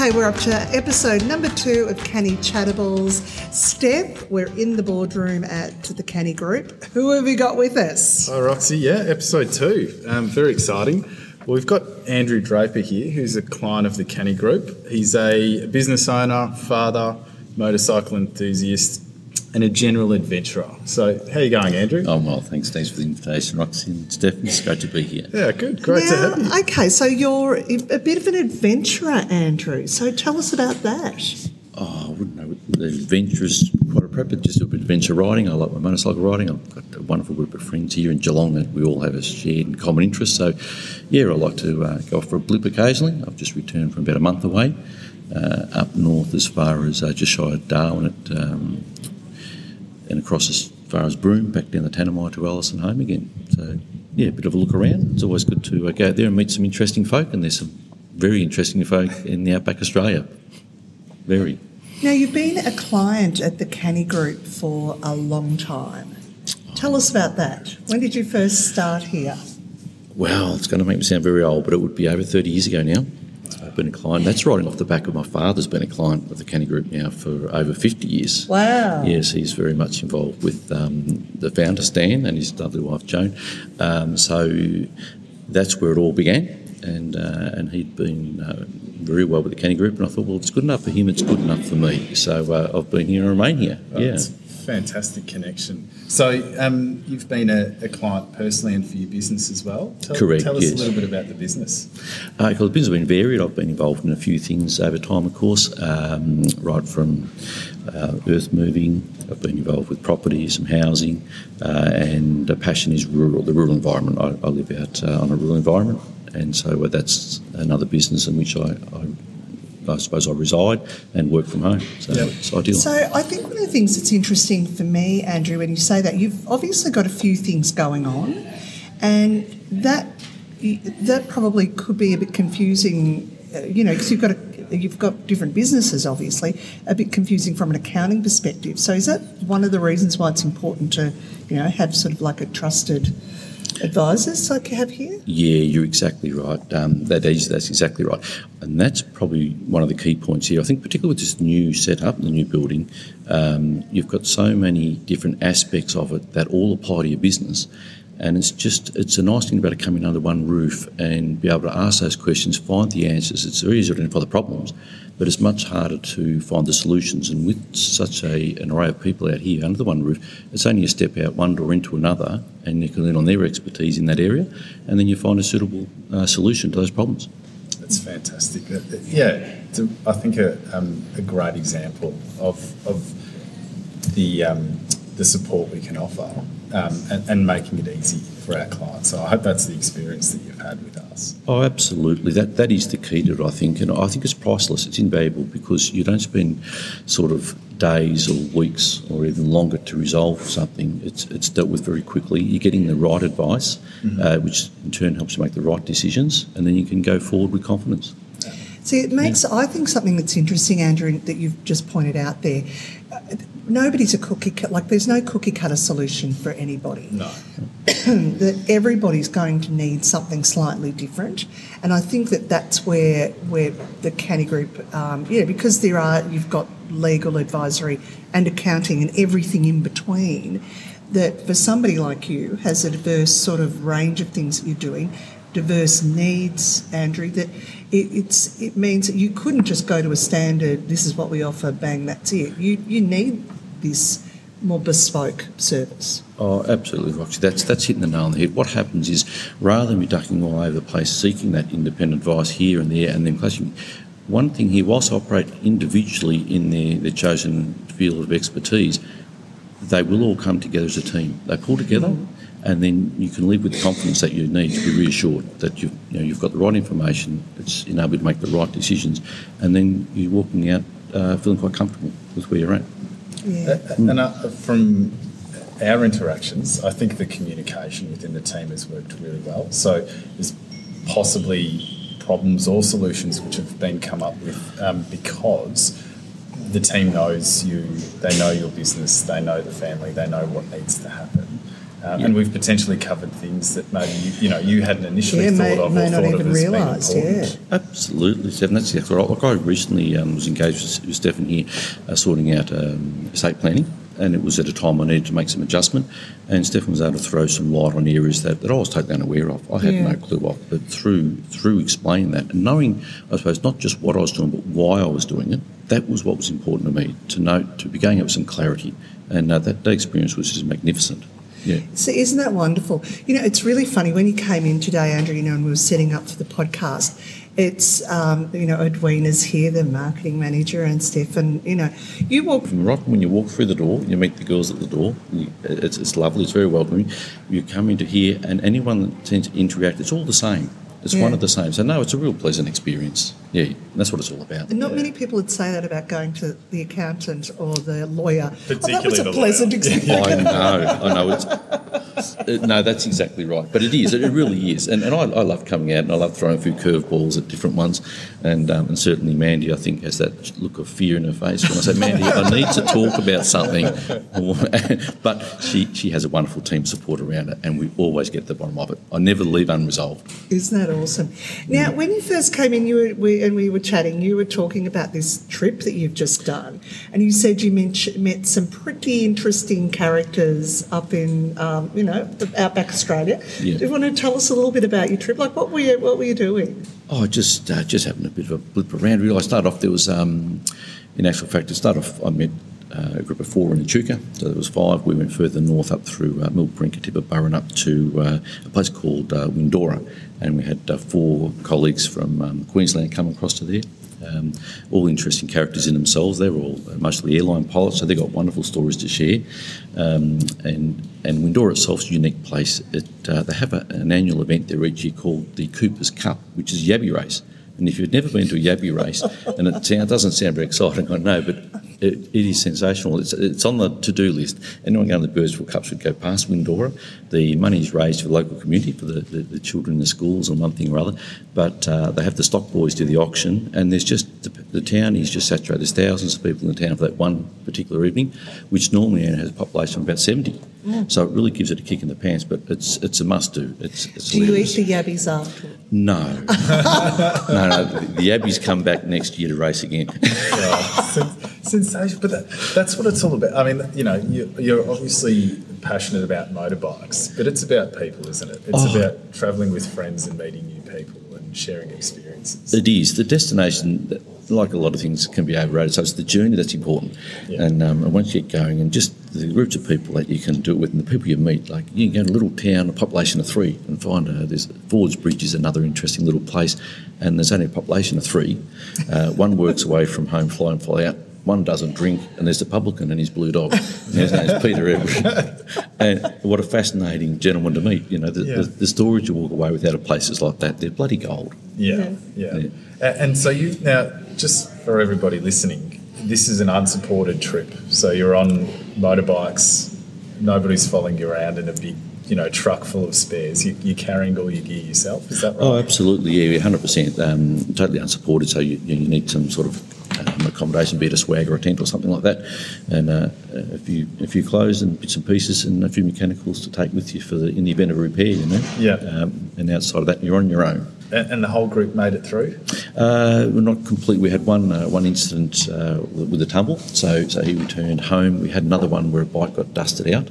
Okay, we're up to episode number two of Canny Chattables. Steph, we're in the boardroom at the Canny Group. Who have we got with us? Hi, Roxy. Yeah, episode two. Um, very exciting. Well, we've got Andrew Draper here, who's a client of the Canny Group. He's a business owner, father, motorcycle enthusiast, and a general adventurer. So, how are you going, Andrew? Oh, well, thanks. Thanks for the invitation, Roxy and Stephen. It's great to be here. Yeah, good. Great to have you. okay, so you're a bit of an adventurer, Andrew. So tell us about that. Oh, I wouldn't know. The adventure is quite a prep, but just a bit of adventure riding. I like my motorcycle riding. I've got a wonderful group of friends here in Geelong that we all have a shared and common interest. So, yeah, I like to uh, go off for a blip occasionally. I've just returned from about a month away, uh, up north as far as uh, just shy of Darwin at um, and across as far as Broome, back down the Tanami to Alice and home again. So, yeah, a bit of a look around. It's always good to uh, go out there and meet some interesting folk, and there's some very interesting folk in the outback Australia. Very. Now, you've been a client at the Canny Group for a long time. Tell us about that. When did you first start here? Well, it's going to make me sound very old, but it would be over 30 years ago now. I've been a client. That's riding off the back of my father's been a client of the Canny Group now for over 50 years. Wow. Yes, he's very much involved with um, the founder, Stan, and his lovely wife, Joan. Um, so that's where it all began. And, uh, and he'd been uh, very well with the Canny Group, and I thought, well, it's good enough for him, it's good enough for me. So uh, I've been here and remain here. Oh, yeah. Fantastic connection. So, um, you've been a, a, client personally and for your business as well. Tell, Correct. Tell us yes. a little bit about the business. Uh, the business has been varied. I've been involved in a few things over time, of course, um, right from uh, earth moving. I've been involved with property, some housing, uh, and a passion is rural, the rural environment. I, I live out uh, on a rural environment, and so that's another business in which I, I I suppose I reside and work from home. So yep. it's ideal. So I think one of the things that's interesting for me, Andrew, when you say that, you've obviously got a few things going on, and that that probably could be a bit confusing. Uh, you know, because you've got a, you've got different businesses, obviously, a bit confusing from an accounting perspective. So is that one of the reasons why it's important to, you know, have sort of like a trusted advisors like you have here? Yeah, you're exactly right. Um, that is, that's exactly right. And that's probably one of the key points here. I think, particularly with this new setup, the new building, um, you've got so many different aspects of it that all apply to your business. And it's just, it's a nice thing about coming under one roof and be able to ask those questions, find the answers. It's very easy to identify the problems, but it's much harder to find the solutions. And with such a, an array of people out here under the one roof, it's only a step out one door into another, and you can lean on their expertise in that area, and then you find a suitable uh, solution to those problems. That's fantastic. Yeah, a, I think a, um, a great example of, of the, um, the support we can offer um, and, and, making it easy for our clients. So I hope that's the experience that you've had with us. Oh, absolutely. That that is the key to it, I think, and I think it's priceless. It's invaluable because you don't spend sort of days or weeks or even longer to resolve something. It's it's dealt with very quickly. You're getting the right advice, mm-hmm. uh, which in turn helps you make the right decisions, and then you can go forward with confidence. See, it makes, yeah. I think, something that's interesting, Andrew, that you've just pointed out there. Nobody's a cookie cut, like, there's no cookie cutter solution for anybody. No. that everybody's going to need something slightly different. And I think that that's where, where the Canny Group, um, yeah, because there are, you've got legal advisory and accounting and everything in between, that for somebody like you has a diverse sort of range of things that you're doing diverse needs, Andrew, that it, it's it means that you couldn't just go to a standard. This is what we offer. Bang, that's it. You you need this more bespoke service. Oh, absolutely, Roxy. That's that's hitting the nail on the head. What happens is, rather than be ducking all over the place, seeking that independent advice here and there, and then clashing. One thing here, whilst operate individually in their, their chosen field of expertise, they will all come together as a team. They pull together. Mm-hmm and then you can live with the confidence that you need to be reassured that you've, you know, you've got the right information, that's enabled to make the right decisions, and then you're walking out uh, feeling quite comfortable with where you're at. Yeah. Uh, and uh, from our interactions, I think the communication within the team has worked really well. So there's possibly problems or solutions which have been come up with um, because the team knows you, they know your business, they know the family, they know what needs to happen Um, And we've potentially covered things that maybe you, you know you hadn't initially Yeah, thought may- of may or not thought even of as being realised, yeah. Absolutely, Stephen. That's exactly right. Like I recently um, was engaged with, with Stephen here, uh, sorting out um, estate planning, and it was at a time I needed to make some adjustment. And Stephen was able to throw some light on areas that, that I was totally unaware of. I had Yeah. no clue of, but through through explaining that and knowing, I suppose, not just what I was doing, but why I was doing it. That was what was important to me to know, to be going up with some clarity, and uh, that, that experience was just magnificent. Yeah. So isn't that wonderful? You know, it's really funny when you came in today, Andrew. You know, and we were setting up for the podcast. It's um, you know, Edwina's here, the marketing manager, and Stefan. You know, you walk. Right when you walk through the door, you meet the girls at the door. You, it's, it's lovely. It's very welcoming. You come into here, and anyone that tends to interact, it's all the same. It's one of the same. So no, it's a real pleasant experience. Yeah, that's what it's all about. And not many people would say that about going to the accountant or the lawyer. oh, that was a the pleasant lawyer. experience. I know, I know. It's, uh, no, that's exactly right. But it is, it really is. And, and I, I love coming out and I love throwing a few curveballs at different ones. And, um, and certainly Mandy, I think, has that look of fear in her face when I say, Mandy, I need to talk about something. but she, she has a wonderful team support around it and we always get to the bottom of it. I never leave unresolved. Isn't that awesome? Now, when you first came in, you were, we, and we were chatting, you were talking about this trip that you've just done, and you said you met, met some pretty interesting characters up in, um, you know, outback Australia. Yeah. Do you want to tell us a little bit about your trip? Like, what were you, what were you doing? Oh, just uh, just having a bit of a blip around. Really, I started off. There was, um, in actual fact, to start off, I met uh, a group of four in Echuca. So there was five. We went further north up through uh, Milparinka, Katiba up to uh, a place called uh, Windora, and we had uh, four colleagues from um, Queensland come across to there. Um, all interesting characters in themselves. They're all mostly airline pilots, so they've got wonderful stories to share. Um, and and Windora itself is a unique place. It, uh, they have a, an annual event there each year called the Cooper's Cup, which is a yabby race. And if you've never been to a yabby race, and it sound, doesn't sound very exciting, I know, but it, it is sensational. It's, it's on the to-do list. Anyone going to the Birdsville Cup should go past Windora. The money is raised for the local community, for the, the, the children in the schools and one thing or other. But uh, they have the stock boys do the auction, and there's just the, the town is just saturated. There's thousands of people in the town for that one particular evening, which normally has a population of about 70. So it really gives it a kick in the pants, but it's it's a must do. It's, it's Do you eat the yabbies after? No. no, no. The, the yabbies come back next year to race again. Yeah, sen- But that, that's what it's all about. I mean, you know, you, you're obviously passionate about motorbikes, but it's about people, isn't it? It's Oh. about travelling with friends and meeting new people and sharing experiences. it is. The destination, like a lot of things, can be overrated. So it's the journey that's important. Yeah. And, um, and once you get going, and just the groups of people that you can do it with, and the people you meet, like you can go to a little town, a population of three, and find uh, there's Fords Bridge is another interesting little place, and there's only a population of three. Uh, one works away from home, fly and fly out. One doesn't drink, and there's the publican and his blue dog. And his name's Peter Everett. and what a fascinating gentleman to meet. You know, the, Yeah. the, the stories you walk away with out of places like that, they're bloody gold. Yeah, yeah. A- And so you now, just for everybody listening, this is an unsupported trip. So you're on motorbikes. Nobody's following you around in a big, you know, truck full of spares. You, you're carrying all your gear yourself. Is that right? Oh, absolutely, yeah, hundred percent. Um, totally unsupported, so you, you need some sort of um, accommodation, be it a swag or a tent or something like that, and uh, a few a few clothes and bits and pieces, and a few mechanicals to take with you for the in the event of a repair, you know. Yeah. Um, and outside of that, you're on your own. And, the whole group made it through. Uh, we're not complete. We had one uh, one incident uh, with a tumble, so so he returned home. We had another one where a bike got dusted out,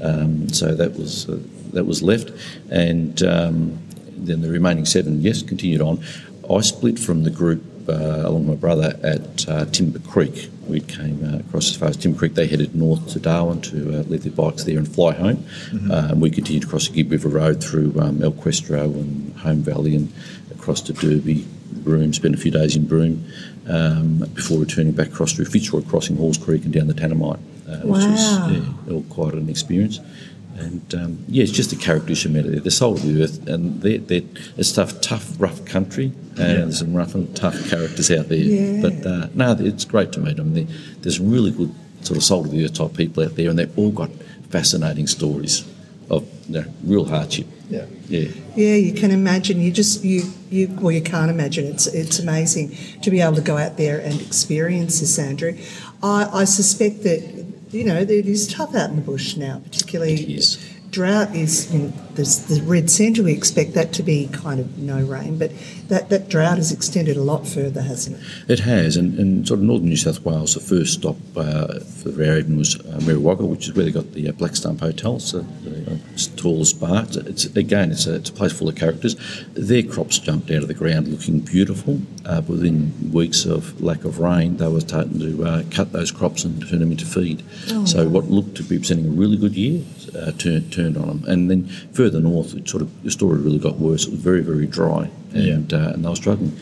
um, so that was uh, that was left, and um, then the remaining seven, yes, continued on. I split from the group uh, along with my brother at uh, Timber Creek. We came uh, across as far as Timber Creek. They headed north to Darwin to uh, leave their bikes there and fly home. Uh, and we continued across the Gibb River Road through um, El Questro and Home Valley and across to Derby, Broome, spent a few days in Broome um, before returning back across through Fitzroy, crossing Halls Creek and down the Tanamite, uh, which Wow. was yeah, all quite an experience. And um, yeah, it's just the characters you met there. They're soul of the earth, and they're, they're, it's tough, tough, rough country, and there's some rough and tough characters out there. Yeah. But uh, no, it's great to meet them. They, there's really good sort of soul of the earth type people out there, and they've all got fascinating stories of you know, real hardship. Yeah. Yeah. Yeah, you can imagine. You just you you well, you can't imagine. It's it's amazing to be able to go out there and experience this, Andrew. I, I suspect that you know it is tough out in the bush now, particularly. Drought is, you know, there's the red centre, we expect that to be kind of no rain, but that, that drought has extended a lot further, hasn't it? It has, and, and sort of northern New South Wales, the first stop uh, for the rare was uh, Merriwagga, which is where they got the uh, Black Stump Hotel. It's the, the uh, tallest bar. It's, it's, again, it's a, it's a place full of characters. Their crops jumped out of the ground looking beautiful. Uh, within weeks of lack of rain, they were starting to uh, cut those crops and turn them into feed. Oh, so what looked to be presenting a really good year uh, turned turned on them. And then further north, it sort of the story really got worse. It was very very dry, and uh, and they were struggling.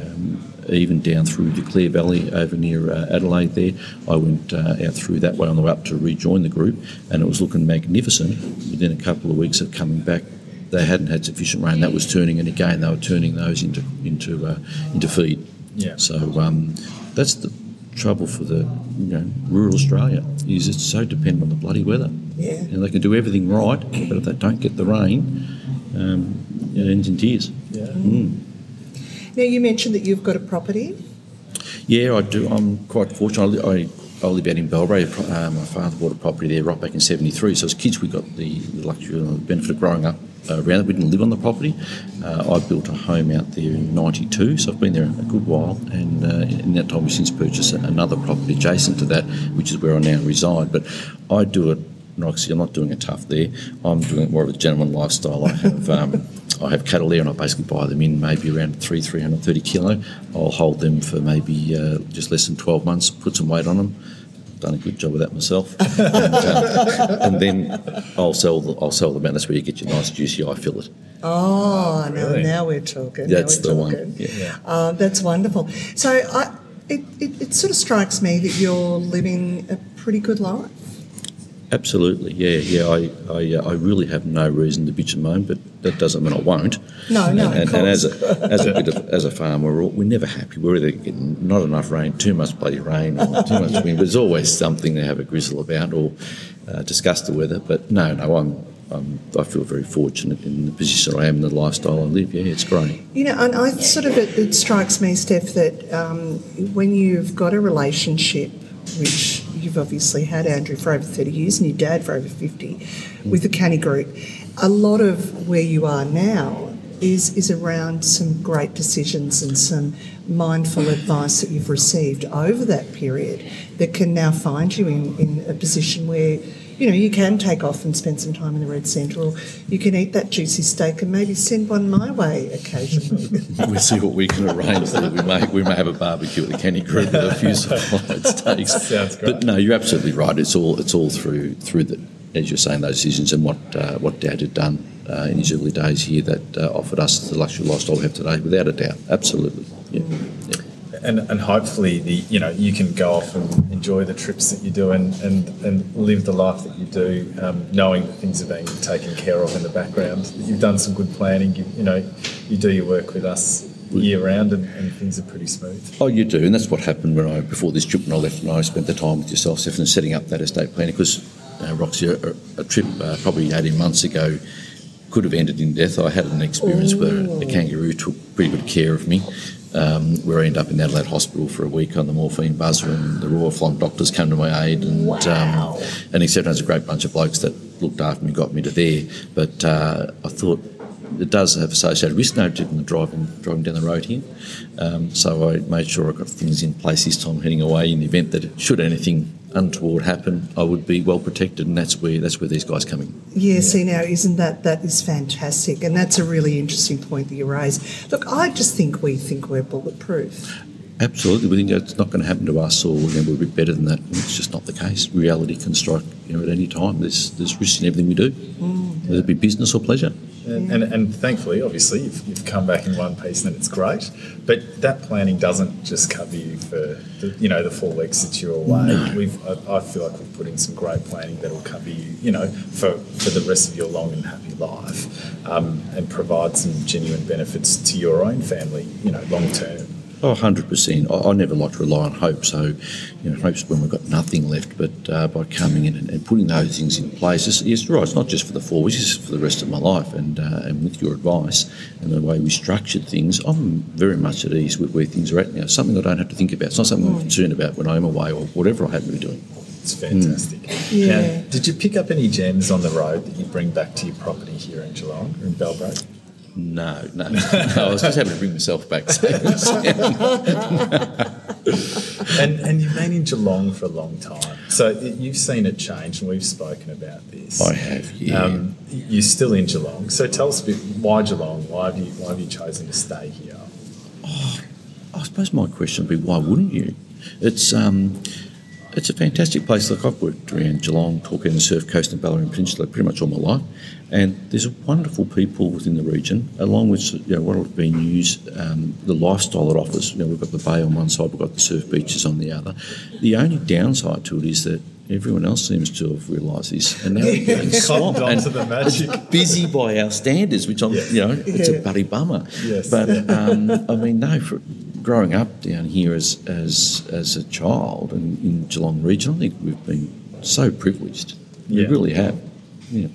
Um, even down through the Clare Valley over near uh, Adelaide there, I went uh, out through that way on the way up to rejoin the group, and it was looking magnificent. Within a couple of weeks of coming back, they hadn't had sufficient rain. That was turning, and again they were turning those into into uh, into feed. Yeah. So um, that's the trouble for the you know rural Australia is it's so dependent on the bloody weather. Yeah. And they can do everything right, but if they don't get the rain, um, it ends in tears. Yeah. Now, you mentioned that you've got a property. Yeah, I do. I'm quite fortunate. I, I, I live out in Bellbrae. Uh, my father bought a property there right back in '73. So as kids, we got the, the luxury and the benefit of growing up around it. We didn't live on the property. Uh, I built a home out there in '92, so I've been there a good while. And uh, in that time, we've since purchased another property adjacent to that, which is where I now reside. But I do it. Roxy, I'm not doing it tough there. I'm doing it more of a gentleman lifestyle. I have um, I have cattle there, and I basically buy them in maybe around three, 330 kilo. I'll hold them for maybe uh, just less than 12 months, put some weight on them. Done a good job of that myself, and, uh, and then I'll sell. The, I'll sell the out. Where you get your nice juicy eye fillet. Oh, really? now, now we're talking. That's now the we're one. talking. Yeah. Uh, that's wonderful. So I, it, it, it sort of strikes me that you're living a pretty good life. Absolutely, yeah, yeah. I, I, uh, I really have no reason to bitch and moan, but that doesn't mean I won't. No, no, And, of and as a as a bit of, as a farmer, we're, all, we're never happy. We're either getting not enough rain, too much bloody rain, or too much wind. There's always something to have a grizzle about or uh, discuss the weather. But no, no, I'm. I'm, I feel very fortunate in the position I am, the lifestyle I live. Yeah, it's great. You know, and I sort of it, it strikes me, Steph, that um, when you've got a relationship, which you've obviously had, Andrew, for over 30 years, and your dad for over 50, with the Canny Group, a lot of where you are now is is around some great decisions and some mindful advice that you've received over that period that can now find you in, in a position where you know, you can take off and spend some time in the Red Centre, or you can eat that juicy steak and maybe send one my way occasionally. We'll see what we can arrange there. We may we may have a barbecue at the Kenny Group with a few supplied steaks. Sounds great. But no, you're absolutely right. It's all it's all through through the as you're saying those decisions and what uh, what Dad had done uh, in his early days here that uh, offered us the luxury lifestyle we have today, without a doubt. Absolutely. Yeah. yeah. And and hopefully the you know you can go off and enjoy the trips that you do and and, and live the life that you do, um, knowing that things are being taken care of in the background. You've done some good planning. You, you know, you do your work with us year round, and, and things are pretty smooth. Oh, you do, and that's what happened when I before this trip when I left and I spent the time with yourself, Stephen, setting up that estate planning because uh, Roxy, a, a trip uh, probably eighteen months ago could have ended in death. I had an experience where a kangaroo took pretty good care of me. Um, where I ended up in Adelaide Hospital for a week on the morphine buzzer, and the Royal Flying Doctors came to my aid, and um, and except there's a great bunch of blokes that looked after me, and got me to there. But uh, I thought it does have associated risk, no different than driving driving down the road here. Um, so I made sure I got things in place this time heading away in the event that should anything untoward happen, I would be well protected, and that's where that's where these guys come in. Yeah, see now, isn't that that is fantastic, and that's a really interesting point that you raise. Look, I just think we think we're bulletproof. Absolutely, we think it's not going to happen to us, or you know, we're a bit better than that. It's just not the case. Reality can strike you know at any time. There's there's risk in everything we do, whether it be business or pleasure. And, and, and thankfully, obviously, you've, you've come back in one piece, and it's great. But that planning doesn't just cover you for the, you know the four weeks that you're away. We've I, I feel like we've put in some great planning that'll cover you, you know, for, for the rest of your long and happy life, um, and provide some genuine benefits to your own family, you know, long term. Oh, 100%. I, I never like to rely on hope. So, you know, hope's when we've got nothing left. But uh, by coming in and, and putting those things in place, it's, it's right. It's not just for the four weeks, it's for the rest of my life. And, uh, and with your advice and the way we structured things, I'm very much at ease with where things are at now. Something I don't have to think about. It's not something I'm concerned about when I'm away or whatever I happen to be doing. It's fantastic. Yeah. Now, did you pick up any gems on the road that you bring back to your property here in Geelong or in Bellbrae? No, no, no. I was just having to bring myself back. And and you've been in Geelong for a long time, so you've seen it change, and we've spoken about this. I have, yeah. Um, you're still in Geelong, so tell us a bit why Geelong? Why have you why have you chosen to stay here? I suppose my question would be, why wouldn't you? It's um, it's a fantastic place. Like I've worked around Geelong, talking the Surf Coast and Bellarine Peninsula pretty much all my life, and there's wonderful people within the region. Along with you know what have been used, um, the lifestyle it offers. You know, we've got the bay on one side, we've got the surf beaches on the other. The only downside to it is that everyone else seems to have realised this, and now we're getting swamped. And onto the magic. it's busy by our standards, which I'm, Yes. you know, it's Yeah. a bloody bummer. Yes. But um, I mean, no, for growing up down here as as as a child and in Geelong region, I think we've been so privileged. We really have. Yeah.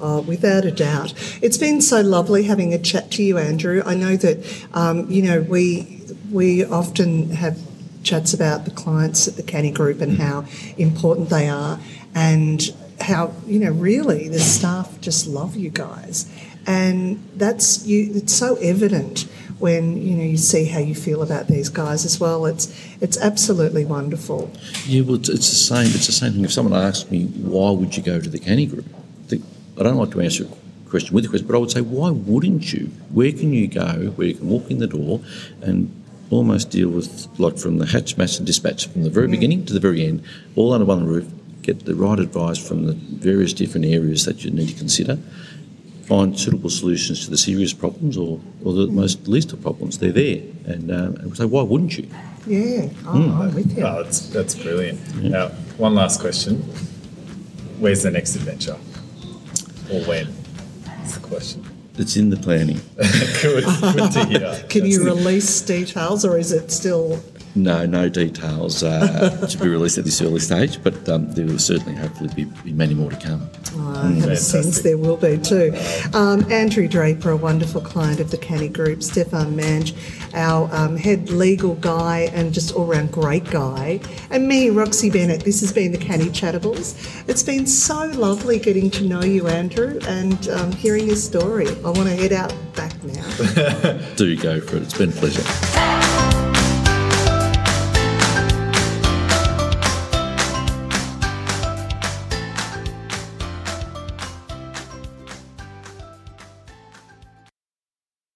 Oh, without a doubt. It's been so lovely having a chat to you, Andrew. I know that, um, you know, we, we often have chats about the clients at the Canny Group and how important they are and how, you know, really the staff just love you guys. And that's, you, it's so evident when, you know, you see how you feel about these guys as well. It's, it's absolutely wonderful. Yeah, well, it's, it's the same. It's the same thing. If someone asked me why would you go to the Canny Group, I, I don't like to answer a question with a question, but I would say why wouldn't you? Where can you go where you can walk in the door and almost deal with like from the hatch, match, and dispatch from the very mm. beginning to the very end, all under one roof. Get the right advice from the various different areas that you need to consider. Find suitable solutions to the serious problems or, or the most least of problems. They're there, and, um, and so why wouldn't you? Yeah, oh, Hmm. I'm with you. Oh, that's that's brilliant. Now, one last question: Where's the next adventure, or when? That's the question. It's in the planning. good, good to hear. Can you That's- release details or is it still No, no details uh, to be released at this early stage, but um, there will certainly, hopefully, be, be many more to come. I have a sense there will be too. Um, Andrew Draper, a wonderful client of the Canny Group, Stefan Mange, our um, head legal guy and just all round great guy, and me, Roxy Bennett. This has been the Canny Chattables. It's been so lovely getting to know you, Andrew, and um, hearing your story. I want to head out back now. Do go for it. It's been a pleasure.